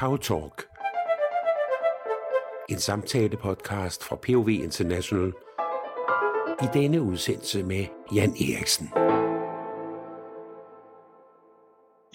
How Talk. En samtale-podcast fra POV International. I denne udsendelse med Jan Eriksen.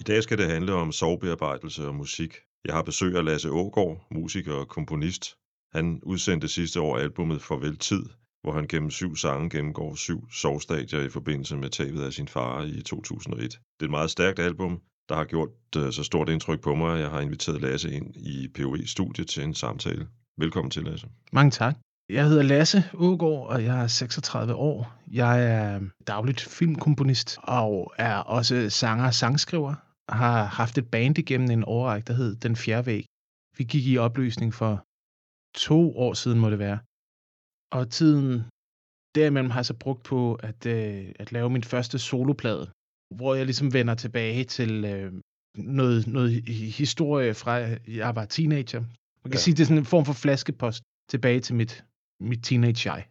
I dag skal det handle om sovbearbejdelse og musik. Jeg har besøg af Lasse Ågård, musiker og komponist. Han udsendte sidste år albumet Farvel Tid, hvor han gennem syv sange gennemgår syv sovstadier i forbindelse med tabet af sin far i 2001. Det er et meget stærkt album, der har gjort øh, så stort indtryk på mig, at jeg har inviteret Lasse ind i POE-studiet til en samtale. Velkommen til, Lasse. Mange tak. Jeg hedder Lasse Ågaard, og jeg er 36 år. Jeg er dagligt filmkomponist og er også sanger og sangskriver. Har haft et band igennem en årrække, der hed Den Fjerde Væg. Vi gik i opløsning for to år siden, må det være. Og tiden derimellem har jeg så brugt på at, øh, at lave min første soloplade, hvor jeg ligesom vender tilbage til øh, noget, noget historie fra, jeg var teenager. Man kan ja. sige, det er sådan en form for flaskepost tilbage til mit, mit teenage-jeg.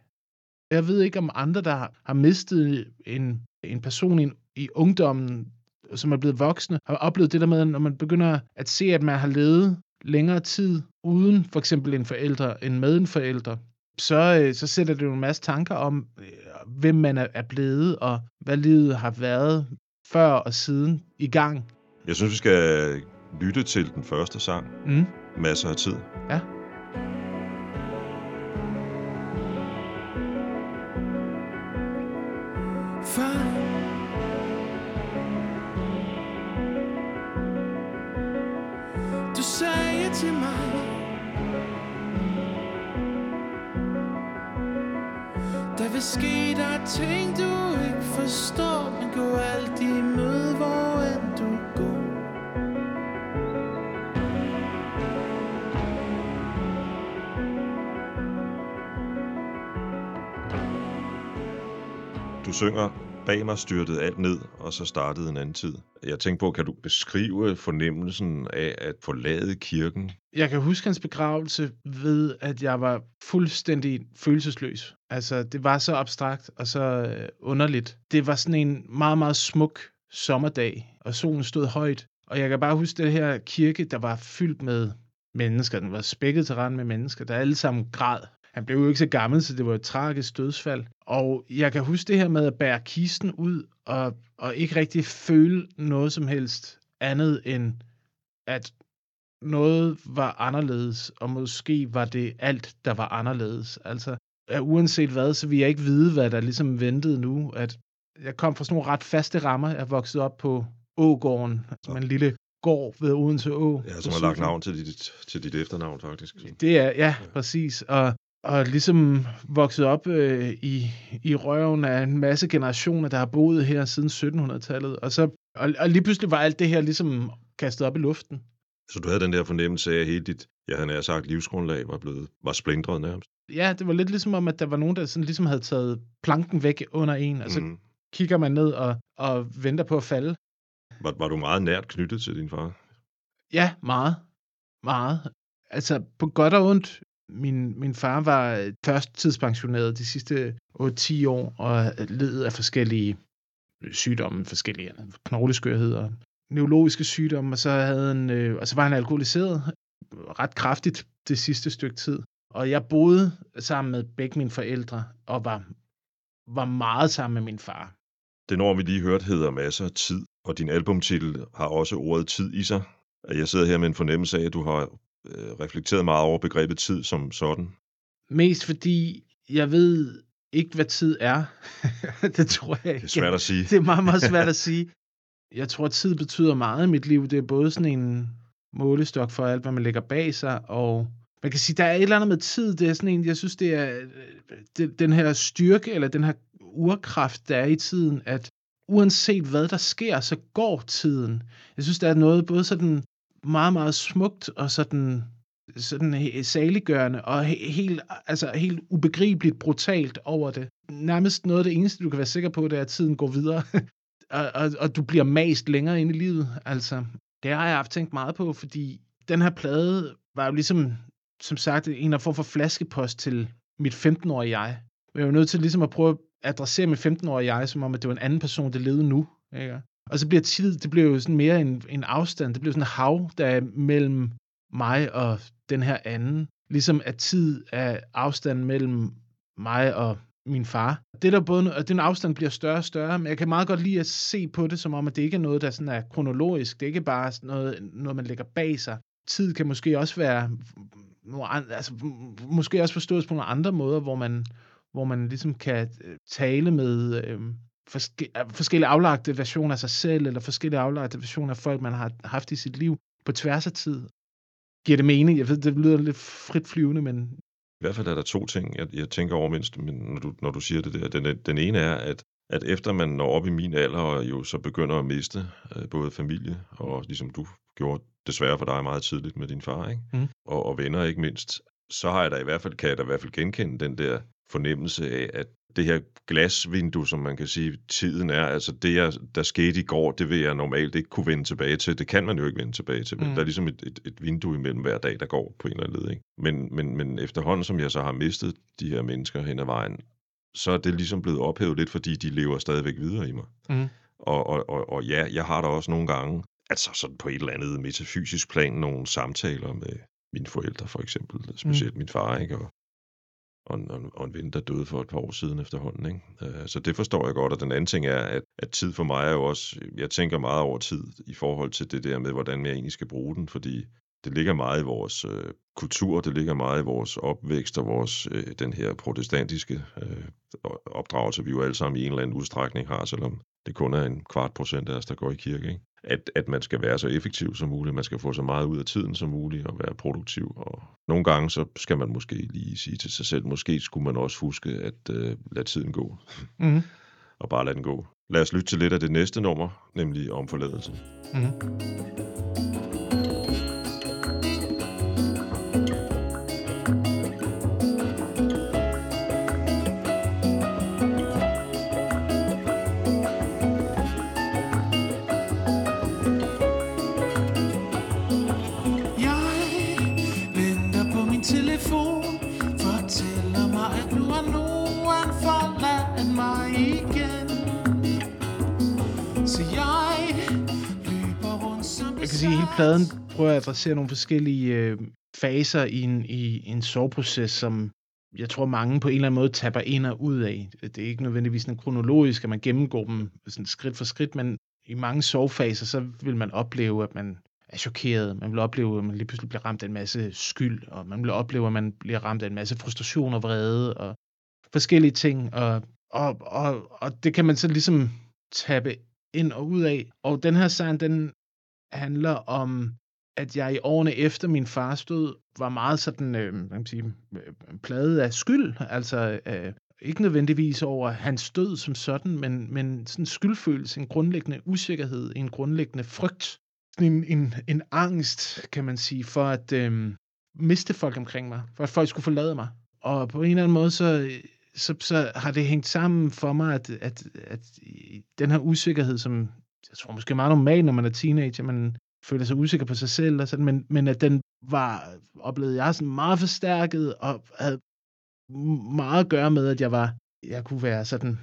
Jeg ved ikke om andre, der har, har mistet en, en person i, i ungdommen, som er blevet voksne, har oplevet det der med, når man begynder at se, at man har levet længere tid uden for eksempel en forælder, end med en forælder, så, øh, så sætter det jo en masse tanker om, øh, hvem man er blevet, og hvad livet har været før og siden i gang. Jeg synes, vi skal lytte til den første sang. Mm. Masser af tid. Ja. Der vil ske der ting du ikke forstår men gå altid møde hvor end du går Du synger, bag mig styrtede alt ned, og så startede en anden tid. Jeg tænkte på, kan du beskrive fornemmelsen af at forlade kirken? Jeg kan huske hans begravelse ved, at jeg var fuldstændig følelsesløs. Altså, det var så abstrakt og så øh, underligt. Det var sådan en meget, meget smuk sommerdag, og solen stod højt. Og jeg kan bare huske det her kirke, der var fyldt med mennesker. Den var spækket til rand med mennesker, der alle sammen græd. Han blev jo ikke så gammel, så det var et tragisk dødsfald. Og jeg kan huske det her med at bære kisten ud og, og ikke rigtig føle noget som helst andet end, at noget var anderledes, og måske var det alt, der var anderledes. Altså, at uanset hvad, så vil jeg ikke vide, hvad der ligesom ventede nu. At jeg kom fra sådan nogle ret faste rammer. Jeg voksede op på Ågården, som en lille gård ved Odense Å. Ja, som har lagt navn til dit, til dit efternavn, faktisk. Det er, ja, præcis. Og, og ligesom vokset op øh, i, i røven af en masse generationer, der har boet her siden 1700-tallet. Og, så, og, og lige pludselig var alt det her ligesom kastet op i luften. Så du havde den der fornemmelse af, at hele dit, jeg havde nær sagt, livsgrundlag var, blevet, var splindret nærmest? Ja, det var lidt ligesom om, at der var nogen, der sådan ligesom havde taget planken væk under en. Altså Mhm. kigger man ned og, og venter på at falde. Var, var du meget nært knyttet til din far? Ja, meget. Meget. Altså, på godt og ondt. Min, min far var øh, først tidspensioneret de sidste 8-10 år, og øh, led af forskellige øh, sygdomme, forskellige knogleskørhed og neurologiske sygdomme, og så, havde han, øh, og så var han alkoholiseret ret kraftigt det sidste stykke tid. Og jeg boede sammen med begge mine forældre, og var, var meget sammen med min far. Den ord, vi lige hørte, hedder Masser af tid, og din albumtitel har også ordet tid i sig. Jeg sidder her med en fornemmelse af, at du har øh, reflekteret meget over begrebet tid som sådan. Mest fordi jeg ved ikke, hvad tid er. det tror jeg ikke. Det er svært at sige. Det er meget, meget svært at sige. Jeg tror, at tid betyder meget i mit liv. Det er både sådan en målestok for alt, hvad man lægger bag sig, og man kan sige, der er et eller andet med tid. Det er sådan en, jeg synes, det er øh, det, den her styrke, eller den her urkraft, der er i tiden, at uanset hvad der sker, så går tiden. Jeg synes, der er noget både sådan meget, meget smukt, og sådan, sådan saliggørende, og helt, altså helt ubegribeligt brutalt over det. Nærmest noget af det eneste, du kan være sikker på, det er, at tiden går videre. og, og, og du bliver mast længere ind i livet. Altså, det har jeg haft tænkt meget på, fordi den her plade var jo ligesom, som sagt, en af form for flaskepost til mit 15-årige jeg. Jeg var nødt til ligesom at prøve at adressere mit 15-årige jeg, som om, at det var en anden person, der levede nu. Ikke? Og så bliver tid, det bliver jo sådan mere en, en afstand, det bliver sådan en hav, der er mellem mig og den her anden. Ligesom at tid er afstanden mellem mig og min far. Det der både, og den afstand bliver større og større, men jeg kan meget godt lide at se på det, som om, at det ikke er noget, der sådan er kronologisk. Det er ikke bare noget, noget man lægger bag sig. Tid kan måske også være, altså, måske også forstås på nogle andre måder, hvor man, hvor man ligesom kan øh, tale med øh, forske, forskellige aflagte versioner af sig selv, eller forskellige aflagte versioner af folk, man har haft i sit liv på tværs af tid. Giver det mening? Jeg ved, det lyder lidt frit flyvende, men i hvert fald er der to ting, jeg, jeg tænker over mindst, men når, du, når du siger det der. Den, den ene er, at, at efter man når op i min alder, og jo så begynder at miste øh, både familie, og ligesom du gjorde desværre for dig meget tidligt med din far, ikke? Mm. Og, og venner ikke mindst, så har jeg da i hvert fald, kan jeg da i hvert fald genkende den der fornemmelse af, at det her glasvindue, som man kan sige, tiden er, altså det, jeg, der skete i går, det vil jeg normalt ikke kunne vende tilbage til. Det kan man jo ikke vende tilbage til. Mm. Der er ligesom et, et, et vindue imellem hver dag, der går på en eller anden led. Ikke? Men, men, men efterhånden, som jeg så har mistet de her mennesker hen ad vejen, så er det ligesom blevet ophævet lidt, fordi de lever stadigvæk videre i mig. Mm. Og, og, og, og ja, jeg har da også nogle gange, altså sådan på et eller andet metafysisk plan, nogle samtaler med mine forældre for eksempel, specielt mm. min far, ikke? Og, og en, og en ven, der døde for et par år siden efterhånden. Ikke? Øh, så det forstår jeg godt, og den anden ting er, at, at tid for mig er jo også, jeg tænker meget over tid i forhold til det der med, hvordan jeg egentlig skal bruge den, fordi det ligger meget i vores øh, kultur, det ligger meget i vores opvækst og vores, øh, den her protestantiske øh, opdragelse, vi jo alle sammen i en eller anden udstrækning har, selvom det kun er en kvart procent af os, der går i kirke. Ikke? At, at man skal være så effektiv som muligt, man skal få så meget ud af tiden som muligt og være produktiv. Og nogle gange så skal man måske lige sige til sig selv, måske skulle man også huske at uh, lade tiden gå. Mm. og bare lade den gå. Lad os lytte til lidt af det næste nummer, nemlig om forladelse. Mm. Pladen prøver at adressere nogle forskellige øh, faser i en, i en soveproces, som jeg tror, mange på en eller anden måde tapper ind og ud af. Det er ikke nødvendigvis en kronologisk, at man gennemgår dem sådan skridt for skridt, men i mange sovefaser, så vil man opleve, at man er chokeret. Man vil opleve, at man lige pludselig bliver ramt af en masse skyld, og man vil opleve, at man bliver ramt af en masse frustration og vrede, og forskellige ting. Og, og, og, og det kan man så ligesom tappe ind og ud af. Og den her sang, den handler om, at jeg i årene efter min fars død var meget sådan, øh, hvad kan sige, øh, pladet af skyld. Altså øh, ikke nødvendigvis over hans død som sådan, men, men sådan en skyldfølelse, en grundlæggende usikkerhed, en grundlæggende frygt, en, en, en angst, kan man sige, for at øh, miste folk omkring mig, for at folk skulle forlade mig. Og på en eller anden måde, så, så, så har det hængt sammen for mig, at, at, at den her usikkerhed, som jeg tror måske meget normalt, når man er teenager, man føler sig usikker på sig selv, og sådan, men, men at den var, oplevede jeg sådan meget forstærket, og havde meget at gøre med, at jeg var, jeg kunne være sådan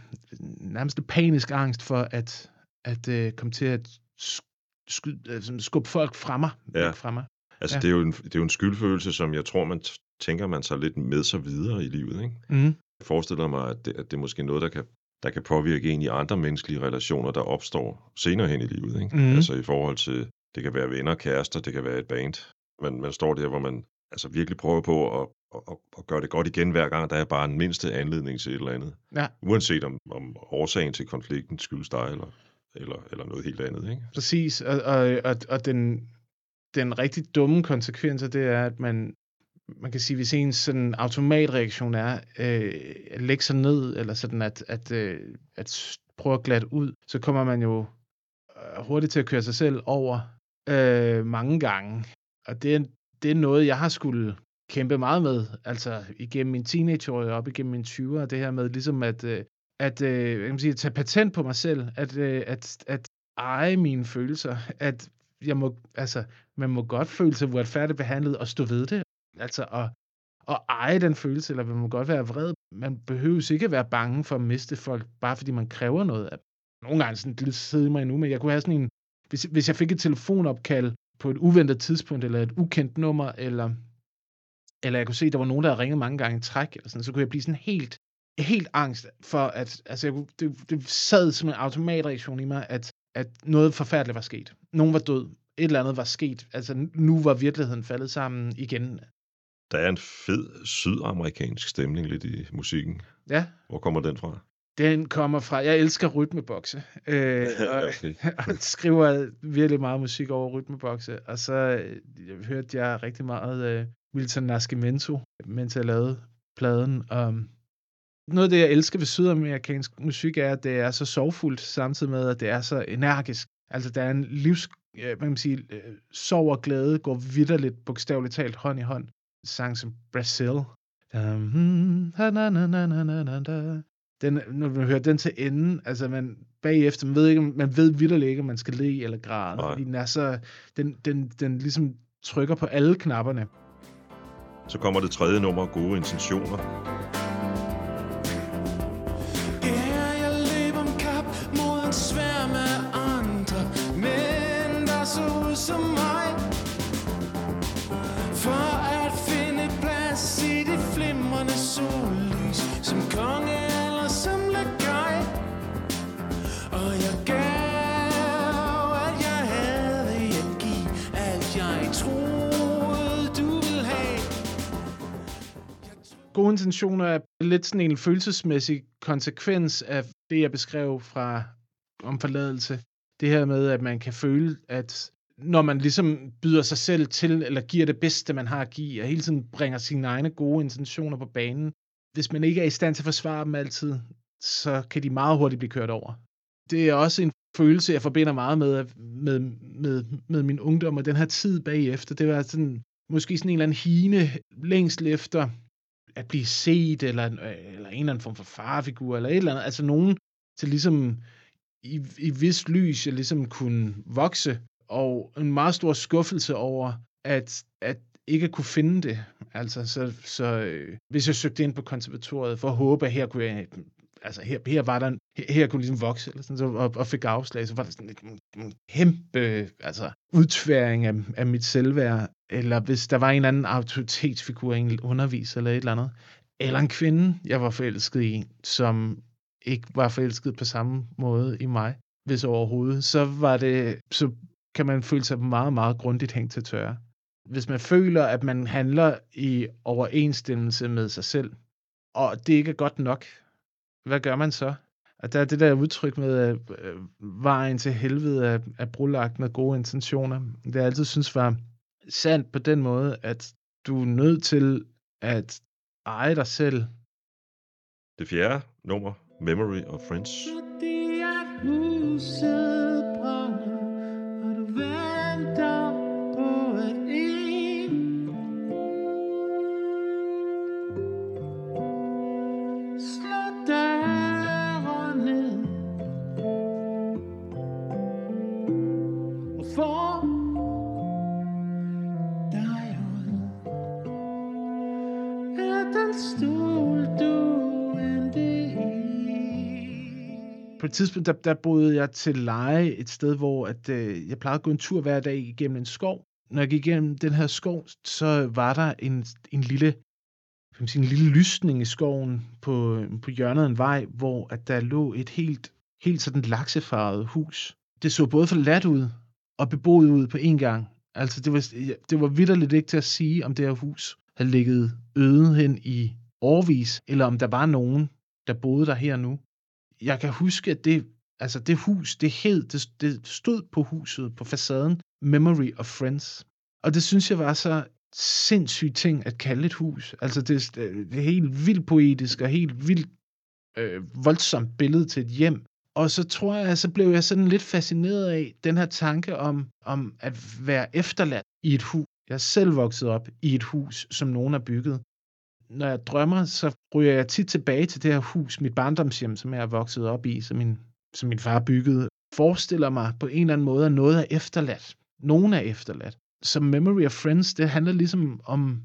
nærmest panisk angst for, at, at uh, komme til at sk- altså, skubbe folk fra mig. Ja. Fra mig. Altså, ja. det, er jo en, det er jo en skyldfølelse, som jeg tror, man tænker man sig lidt med sig videre i livet. Ikke? Mm. Jeg forestiller mig, at det, at det er måske noget, der kan der kan påvirke en i andre menneskelige relationer, der opstår senere hen i livet. Ikke? Mm. Altså i forhold til, det kan være venner, kærester, det kan være et band. Man, man står der, hvor man altså virkelig prøver på at, at, at gøre det godt igen hver gang, der er bare en mindste anledning til et eller andet. Ja. Uanset om, om årsagen til konflikten skyldes dig eller, eller, eller noget helt andet. Ikke? Præcis, og, og, og, og den, den rigtig dumme konsekvens af det er, at man man kan sige, hvis ens sådan automatreaktion er øh, at lægge sig ned, eller sådan at, at, øh, at prøve at glatte ud, så kommer man jo øh, hurtigt til at køre sig selv over øh, mange gange. Og det er, det er noget, jeg har skulle kæmpe meget med, altså igennem min teenageår og op igennem min 20'er, det her med ligesom at, øh, at, øh, kan sige, at tage patent på mig selv, at, øh, at, at eje mine følelser, at jeg må, altså, man må godt føle sig uretfærdigt behandlet og stå ved det, Altså at, at eje den følelse, eller vil man godt være vred. Man behøver ikke være bange for at miste folk, bare fordi man kræver noget af Nogle gange sådan det sidder i mig nu, men jeg kunne have sådan en, hvis, hvis jeg fik et telefonopkald på et uventet tidspunkt, eller et ukendt nummer, eller, eller jeg kunne se, at der var nogen, der havde ringet mange gange i træk, eller sådan, så kunne jeg blive sådan helt, helt angst for, at altså, jeg, kunne- det, det sad som en automatreaktion i mig, at, at noget forfærdeligt var sket. Nogen var død. Et eller andet var sket. Altså, nu var virkeligheden faldet sammen igen. Der er en fed sydamerikansk stemning lidt i musikken. Ja, Hvor kommer den fra? den kommer fra... Jeg elsker rytmebokse. Øh, og, Okay. og skriver virkelig meget musik over rytmebokse. Og så øh, jeg hørte jeg rigtig meget øh, Wilson Nascimento, mens jeg lavede pladen. Um, noget af det, jeg elsker ved sydamerikansk musik, er, at det er så sorgfuldt, samtidig med, at det er så energisk. Altså, der er en livs... øh, Hvad kan man sige? øh, Sorg og glæde går vidderligt, bogstaveligt talt, hånd i hånd. Sang som Brazil. Na, na. Den, når man hører den til enden, altså man bagefter, man ved, ikke, om- man ved vildt ikke, om man skal le eller græde, Nej. fordi den er så, den, den, den ligesom trykker på alle knapperne. Så kommer det tredje nummer, Gode Intentioner. Gode intentioner er lidt sådan en følelsesmæssig konsekvens af det, jeg beskrev fra om forladelse. Det her med, at man kan føle, at når man ligesom byder sig selv til, eller giver det bedste, man har at give, og hele tiden bringer sine egne gode intentioner på banen, hvis man ikke er i stand til at forsvare dem altid, så kan de meget hurtigt blive kørt over. Det er også en følelse, jeg forbinder meget med, med, med, med min ungdom, og den her tid bagefter. Det var sådan, måske sådan en eller anden hine længsel efter at blive set, eller, øh, eller en eller anden form for farfigur, eller et eller andet. Altså nogen til ligesom i, i vis lys, jeg ligesom kunne vokse, og en meget stor skuffelse over, at, at ikke kunne finde det. Altså, så, så øh, hvis jeg søgte ind på konservatoriet for at håbe, at her kunne jeg, altså her, her var der en, her, her kunne ligesom vokse, eller sådan, så, og, og fik afslag, så var der sådan en, en kæmpe altså, udtværing af, af mit selvværd, eller hvis der var en eller anden autoritetsfigur, en underviser eller et eller andet, eller en kvinde, jeg var forelsket i, som ikke var forelsket på samme måde i mig, hvis overhovedet, så var det, så kan man føle sig meget, meget grundigt hængt til tørre. Hvis man føler, at man handler i overensstemmelse med sig selv, og det ikke er godt nok, hvad gør man så? Og der er det der udtryk med, at øh, vejen til helvede er, er brulagt med gode intentioner. Det jeg altid synes var sandt på den måde, at du er nødt til at eje dig selv. Det fjerde nummer, Memory of Friends. Fordi at huset et tidspunkt, der, der boede jeg til leje et sted, hvor at, øh, jeg plejede at gå en tur hver dag igennem en skov. Når jeg gik igennem den her skov, så var der en, en lille kan man sige, en lille lysning i skoven på, på hjørnet af en vej, hvor at der lå et helt, helt sådan laksefarvet hus. Det så både forladt ud og beboet ud på en gang. Altså, det var, det var vidderligt ikke til at sige, om det her hus havde ligget øde hen i årvis, eller om der var nogen, der boede der her nu. Jeg kan huske, at det, altså det hus, det hed, det, det stod på huset, på facaden, Memory of Friends. Og det synes jeg var så sindssyg ting at kalde et hus. Altså det, det er helt vildt poetisk og helt vildt øh, voldsomt billede til et hjem. Og så tror jeg, så blev jeg sådan lidt fascineret af den her tanke om, om at være efterladt i et hus. Jeg er selv vokset op i et hus, som nogen har bygget. Når jeg drømmer, så ryger jeg tit tilbage til det her hus, mit barndomshjem, som jeg er vokset op i, som min, som min far byggede. Forestiller mig på en eller anden måde, at noget er efterladt. Nogen er efterladt. Så Memory of Friends, det handler ligesom om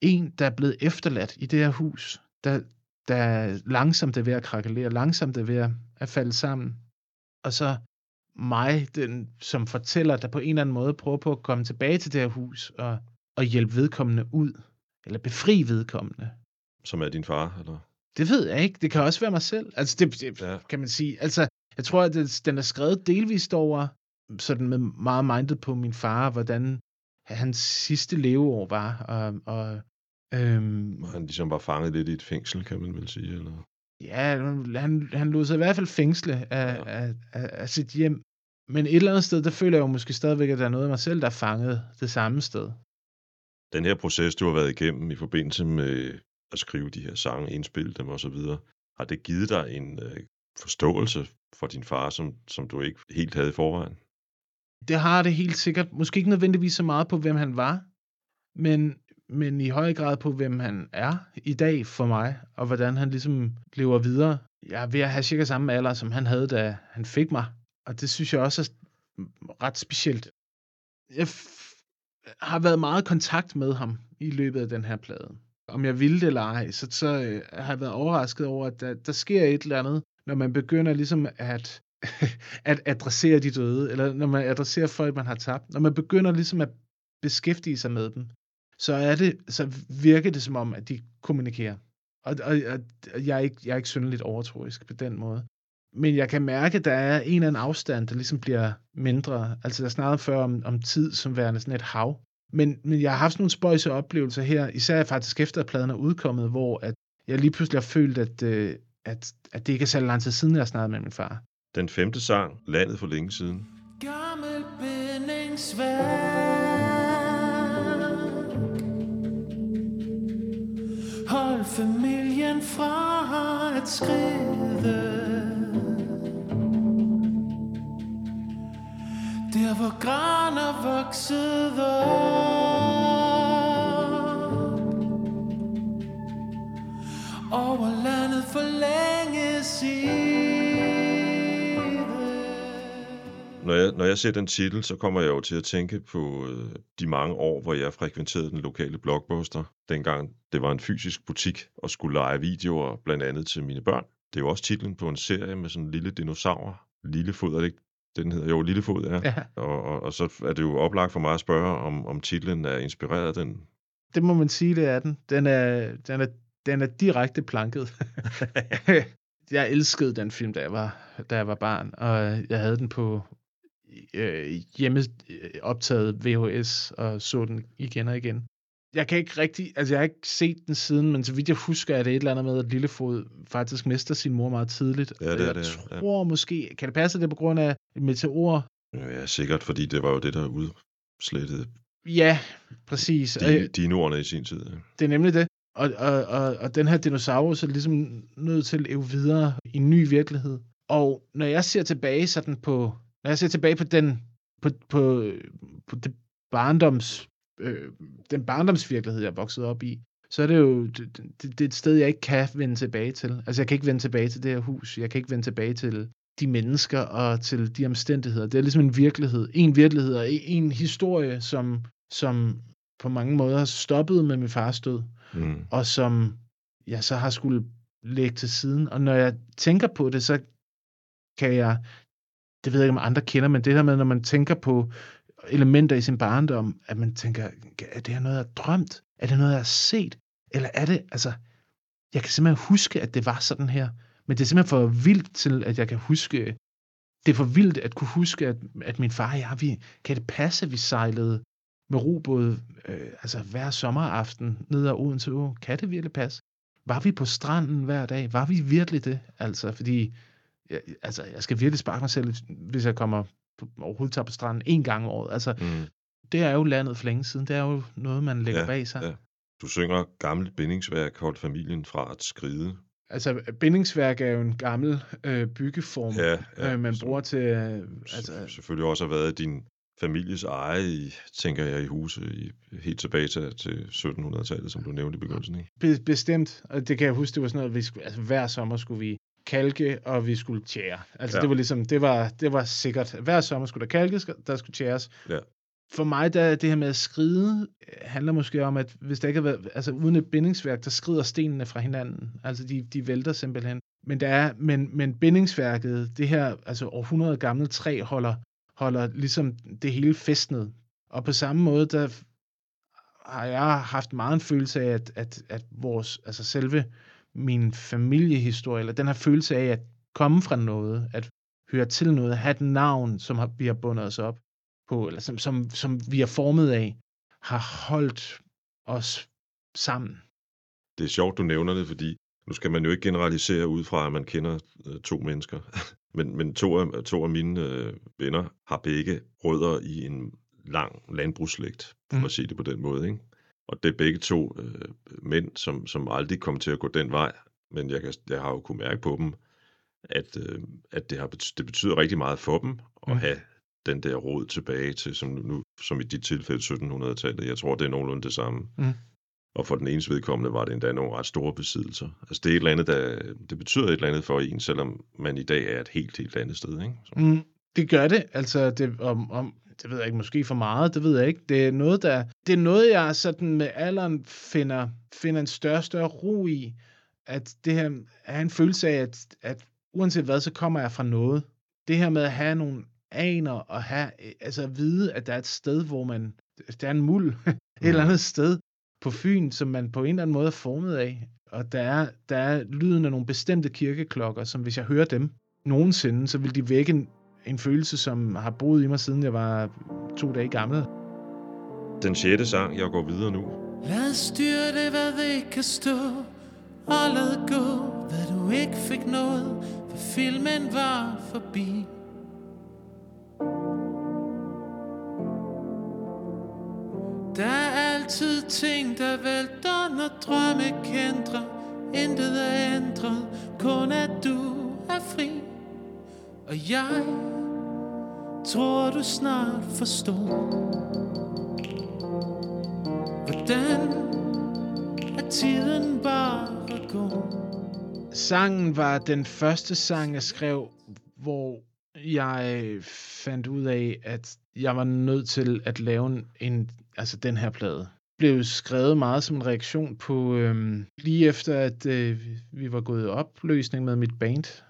en, der er blevet efterladt i det her hus, der, der langsomt er ved at krakelere, langsomt er ved at falde sammen. Og så mig, den, som fortæller, der på en eller anden måde prøver på at komme tilbage til det her hus og, og hjælpe vedkommende ud, eller befri vedkommende. Som er din far, eller? Det ved jeg ikke. Det kan også være mig selv. Altså, det, det Ja. kan man sige. Altså, jeg tror, at det, den er skrevet delvist over, sådan med meget mindet på min far, hvordan hans sidste leveår var. Og, og øhm, han ligesom var fanget lidt i et fængsel, kan man vel sige, eller? ja, han, han lod sig i hvert fald fængsle af, ja. af, af, af sit hjem. Men et eller andet sted, der føler jeg jo måske stadigvæk, at der er noget af mig selv, der er fanget det samme sted. Den her proces, du har været igennem i forbindelse med at skrive de her sange, indspille dem osv., har det givet dig en øh, forståelse for din far, som, som du ikke helt havde i forvejen? det har det helt sikkert. Måske ikke nødvendigvis så meget på, hvem han var, men, men i høj grad på, hvem han er i dag for mig, og hvordan han ligesom lever videre. Jeg er ved at have cirka samme alder, som han havde, da han fik mig. Og det synes jeg også er ret specielt. Jeg f- har været meget i kontakt med ham i løbet af den her plade. Om jeg ville det eller ej, så, så øh, har jeg været overrasket over, at der, der sker et eller andet, når man begynder ligesom at at adressere de døde, eller når man adresserer folk, man har tabt, når man begynder ligesom at beskæftige sig med dem, så er det, så virker det som om, at de kommunikerer. Og, og, og jeg, er ikke, jeg er ikke synderligt overtroisk på den måde. Men jeg kan mærke, at der er en eller anden afstand, der ligesom bliver mindre. Altså, jeg snakkede før om, om tid som værende sådan et hav. Men, men jeg har haft nogle spøjse oplevelser her, især faktisk efter, at pladen er udkommet, hvor at jeg lige pludselig har følt, at, øh, at, at det ikke er så lang tid siden, jeg har snakket med min far. Den femte sang, Landet for længe siden, Gammel bindingsværk Hold familien fra at skride Der hvor graner voksede op Over landet for længe siden Når jeg, når jeg ser den titel, så kommer jeg jo til at tænke på øh, de mange år, hvor jeg frekventerede den lokale blockbuster. Dengang det var en fysisk butik og skulle lege videoer, blandt andet til mine børn. Det er jo også titlen på en serie med sådan en lille dinosaur. Lillefod, er det ikke? Den hedder jo Lillefod, ja. Ja, Og, og, og så er det jo oplagt for mig at spørge, om, om titlen er inspireret af den. det må man sige, det er den. Den er, den er, den er direkte planket. jeg elskede den film, da jeg var, da jeg var barn, og jeg havde den på øh, hjemme øh, optaget VHS og så den igen og igen. Jeg kan ikke rigtig, altså jeg har ikke set den siden, men så vidt jeg husker, er det et eller andet med, at Lillefod faktisk mister sin mor meget tidligt. Ja, det er jeg det, ja. tror måske, kan det passe, at det er på grund af et meteor? Ja, sikkert, fordi det var jo det, der udslettede Ja, præcis. De, dinoerne i sin tid. ja. Det er nemlig det. Og, og, og, og den her dinosaurus er ligesom nødt til at leve videre i en ny virkelighed. Og når jeg ser tilbage sådan på, når jeg ser tilbage på den, på, på, på det barndoms, øh, den barndomsvirkelighed, jeg er vokset op i, så er det jo det, det, det er et sted, jeg ikke kan vende tilbage til. Altså, jeg kan ikke vende tilbage til det her hus. Jeg kan ikke vende tilbage til de mennesker og til de omstændigheder. Det er ligesom en virkelighed. En virkelighed og en historie, som, som på mange måder stoppede med min fars død Mm. og som jeg så har skulle lægge til siden. Og når jeg tænker på det, så kan jeg, det ved jeg ikke, om andre kender, men det her med, når man tænker på elementer i sin barndom, at man tænker, er det her noget, jeg har drømt? Er det noget, jeg har set? Eller er det, altså, jeg kan simpelthen huske, at det var sådan her, men det er simpelthen for vildt til, at jeg kan huske, det er for vildt at kunne huske, at, at min far og jeg, vi, kan det passe, at vi sejlede med robåd, øh, altså hver sommeraften ned ad Odense Å. Kan det virkelig passe? Var vi på stranden hver dag? Var vi virkelig det? Altså, fordi jeg, altså, jeg skal virkelig sparke mig selv, hvis jeg kommer på, overhovedet tager på stranden en gang om året. Altså, Mm. det er jo landet for længe siden. Det er jo noget, man lægger Ja, bag sig. ja. Du synger gammelt bindingsværk, holdt familien fra at skride. Altså, bindingsværk er jo en gammel øh, byggeform, Ja, ja, øh, man bruger til... Øh, altså, selvfølgelig også har været din families eje, i, tænker jeg, i huse i, helt tilbage til, til 1700-tallet, som du nævnte i begyndelsen. Ikke? Be- bestemt, og det kan jeg huske, det var sådan noget, vi skulle, altså hver sommer skulle vi kalke, og vi skulle tjære. Altså Ja. det var ligesom, det var, det var sikkert. Hver sommer skulle der kalkes, der skulle tjæres. Ja. For mig, der det her med at skride, øh, handler måske om, at hvis der ikke har været, altså uden et bindingsværk, der skrider stenene fra hinanden. Altså de, de vælter simpelthen. Men, der er, men, men bindingsværket, det her altså århundrede gamle træ, holder, holder ligesom det hele festnet. Og på samme måde, der har jeg haft meget en følelse af, at, at, at vores, altså selve min familiehistorie, eller den her følelse af at komme fra noget, at høre til noget, have et navn, som har, vi har bundet os op på, eller som, som, som vi er formet af, har holdt os sammen. Det er sjovt, du nævner det, fordi nu skal man jo ikke generalisere ud fra, at man kender øh, to mennesker. men, men to, af, to af mine øh, venner har begge rødder i en lang landbrugsslægt, for Mm. at sige det på den måde. Ikke? Og det er begge to øh, mænd, som, som aldrig kom til at gå den vej. Men jeg, kan, jeg har jo kunnet mærke på dem, at, øh, at det, har, det betyder rigtig meget for dem at Mm. have den der rod tilbage til, som, nu, som i dit tilfælde 1700-tallet. Jeg tror, det er nogenlunde det samme. Mm. Og for den enes vedkommende var det endda nogle ret store besiddelser. Altså det er et eller andet, der, det betyder et eller andet for en, selvom man i dag er et helt, helt andet sted. Ikke? Så, Mm, det gør det. Altså, det, om, om, det ved jeg ikke, måske for meget, det ved jeg ikke. Det er noget, der, det er noget jeg sådan med alderen finder, finder en større og større ro i, at det her er en følelse af, at, at uanset hvad, så kommer jeg fra noget. Det her med at have nogle aner, og have, altså at vide, at der er et sted, hvor man, der er en muld, et eller andet sted på Fyn, som man på en eller anden måde er formet af. Og der er, der er lyden af nogle bestemte kirkeklokker, som hvis jeg hører dem nogensinde, så vil de vække en, følelse, som har boet i mig, siden jeg var to dage gammel. Den sjette sang, jeg går videre nu, Lad styre det, hvad det ikke kan stå. Og lad gå, hvad du ikke fik noget For filmen var forbi. Der er altid ting, der vælter Når drømme kændrer Intet er ændret. Kun at du er fri og jeg tror du snart forstår Hvordan er tiden bare går. Sangen var den første sang, jeg skrev, hvor jeg fandt ud af, at jeg var nødt til at lave en, en altså den her plade. blev skrevet meget som en reaktion på, øhm, lige efter at øh, vi var gået i opløsning med mit band,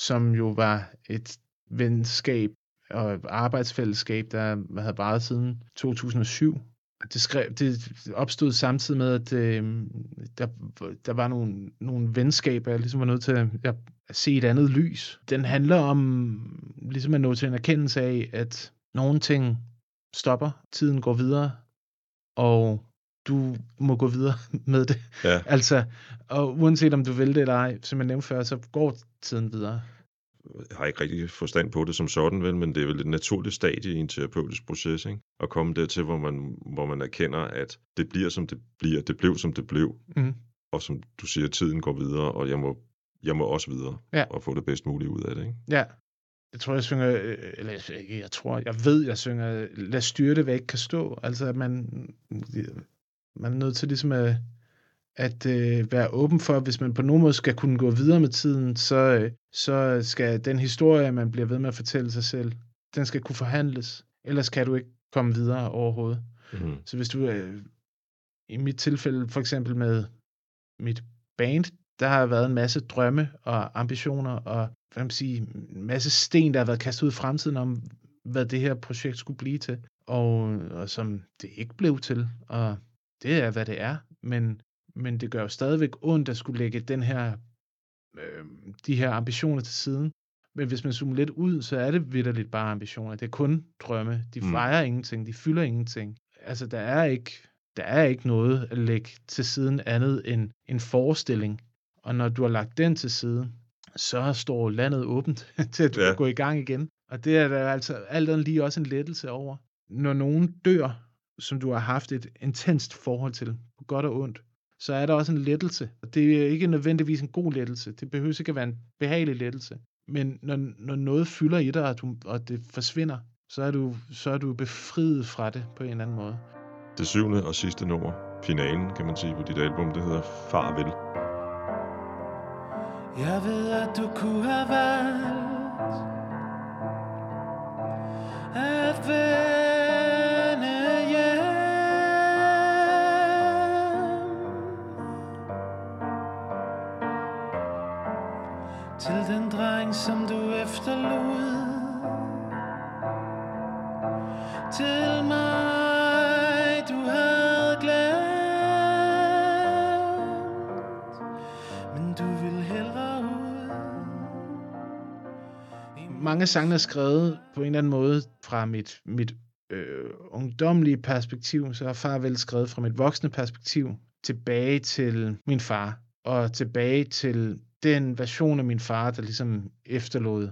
som jo var et venskab og et arbejdsfællesskab, der havde varet siden 2007. Det, skrev, det opstod samtidig med, at øh, der, der var nogle, nogle venskaber, jeg ligesom var nødt til at, at se et andet lys. Den handler om ligesom at nå til en erkendelse af, at nogle ting stopper, tiden går videre, og du må gå videre med det. Ja. Altså, og uanset om du vil det eller ej, som jeg nævnte før, så går tiden videre. Jeg har ikke rigtig forstand på det som sådan, vel, men det er vel et naturligt stadie i en terapeutisk proces, ikke? At komme dertil, hvor man, hvor man erkender, at det bliver, som det bliver. Det blev, som det blev. Mm. Og som du siger, tiden går videre, og jeg må, jeg må også videre. Ja. Og få det bedst mulige ud af det, ikke? Ja. Jeg tror, jeg synger, øh, eller jeg- ikke, jeg tror, jeg ved, jeg synger, lad hvad ikke kan stå. Altså, at man, man er nødt til ligesom at, at øh, være åben for, at hvis man på nogen måde skal kunne gå videre med tiden, så, øh, så skal den historie, man bliver ved med at fortælle sig selv, den skal kunne forhandles. Ellers kan du ikke komme videre overhovedet. Mm. Så hvis du, øh, i mit tilfælde for eksempel med mit band, der har været en masse drømme og ambitioner og hvad man sige, en masse sten, der har været kastet ud i fremtiden om, hvad det her projekt skulle blive til, og, og som det ikke blev til, og det er, hvad det er, men, men det gør jo stadigvæk ondt at skulle lægge den her, øh, de her ambitioner til siden. Men hvis man zoomer lidt ud, så er det vidderligt bare ambitioner. Det er kun drømme. De Mm. fejrer ingenting. De fylder ingenting. Altså, der er ikke, der er ikke noget at lægge til siden andet end en forestilling. Og når du har lagt den til side, så står landet åbent til at du ja. kan gå i gang igen. Og det er der altså alt andet lige også en lettelse over. Når nogen dør, som du har haft et intenst forhold til, på godt og ondt, så er der også en lettelse. Og det er ikke nødvendigvis en god lettelse. Det behøver ikke at være en behagelig lettelse. Men når, når noget fylder i dig, og, du, og det forsvinder, så er, du, så er du befriet fra det på en eller anden måde. Det syvende og sidste nummer, finalen, kan man sige, på dit album, det hedder Farvel. Jeg ved, at du kunne have valgt at vende efterlod til mig, du havde glemt, men du vil hellere ud. Mange sange er skrevet på en eller anden måde fra mit, mit øh, ungdomlige perspektiv, så er Farvel skrevet fra mit voksne perspektiv tilbage til min far, og tilbage til den version af min far, der ligesom efterlod,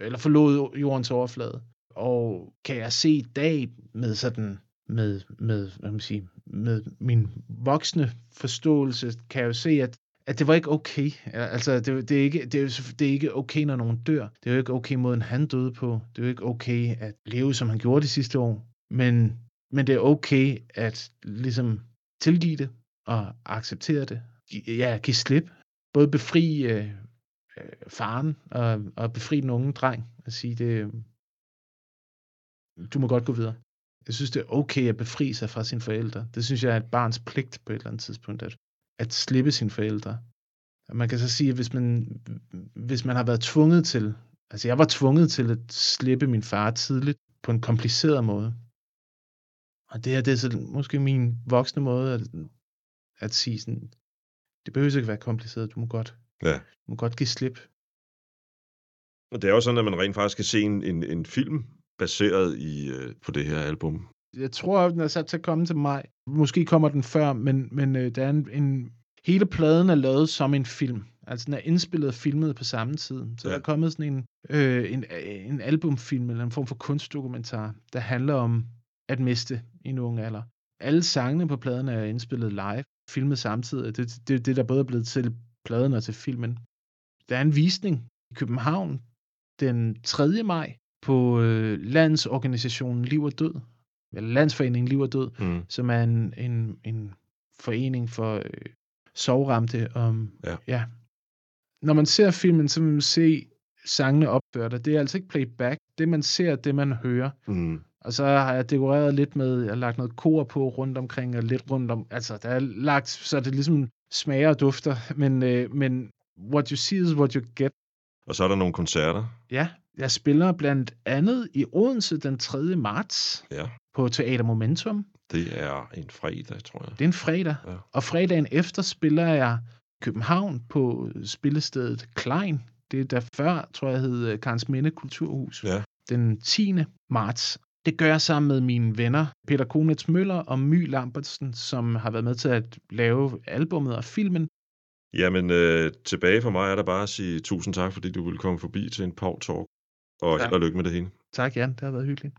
eller forlod jordens overflade. Og kan jeg se i dag med sådan, med, med, hvad man sige, med min voksne forståelse, kan jeg jo se, at at det var ikke okay. Altså, det, det, er ikke, det, er, det er ikke okay, når nogen dør. Det er jo ikke okay, måden han døde på. Det er jo ikke okay at leve, som han gjorde de sidste år. Men, men det er okay at ligesom tilgive det og acceptere det. Ja, give slip. Både befri øh, Øh, faren og, og befri den unge dreng. At sige, det, du må godt gå videre. Jeg synes, det er okay at befri sig fra sine forældre. Det synes jeg er et barns pligt på et eller andet tidspunkt, at, at slippe sine forældre. Og Man kan så sige, at hvis man, hvis man har været tvunget til, altså jeg var tvunget til at slippe min far tidligt på en kompliceret måde. Og det her, det er så måske min voksne måde at, at sige sådan, det behøver ikke være kompliceret, du må godt, Ja. du må godt give slip. Og det er jo sådan, at man rent faktisk kan se en, en, en film baseret i, øh, på det her album. Jeg tror, den er sat til at komme til mig. Måske kommer den før, men, men øh, der er en, en... Hele pladen er lavet som en film. Altså, den er indspillet og filmet på samme tid. Så ja. der er kommet sådan en, øh, en, en albumfilm, eller en form for kunstdokumentar, der handler om at miste i en ung alder. Alle sangene på pladen er indspillet live, filmet samtidig. Det er det, det, der både er blevet til pladen og til filmen. Der er en visning i København den 3. maj på øh, landsorganisationen Liv og Død, eller Landsforeningen Liv og Død, Mm. som er en, en, en forening for øh, sovramte. Om, Ja. ja. Når man ser filmen, så vil man se sangene opført, og det er altså ikke playback. Det man ser, det man hører. Mm. Og så har jeg dekoreret lidt med, jeg har lagt noget kor på rundt omkring, og lidt rundt om, altså der er lagt, så det ligesom smager og dufter, men, øh, men what you see is what you get. Og så er der nogle koncerter. Ja, jeg spiller blandt andet i Odense den 3. marts Ja. på Teater Momentum. Det er en fredag, tror jeg. Det er en fredag. Ja. Og fredagen efter spiller jeg København på spillestedet Klein. Det er der før, tror jeg, hed Karns Minde Kulturhus. Ja. Den 10. marts. Det gør jeg sammen med mine venner Peter Konitz Møller og My Lambertsen, som har været med til at lave albummet og filmen. Jamen, øh, tilbage for mig er der bare at sige tusind tak, fordi du ville komme forbi til en Pau Talk. Og held og lykke med det hele. Tak, Jan. Det har været hyggeligt.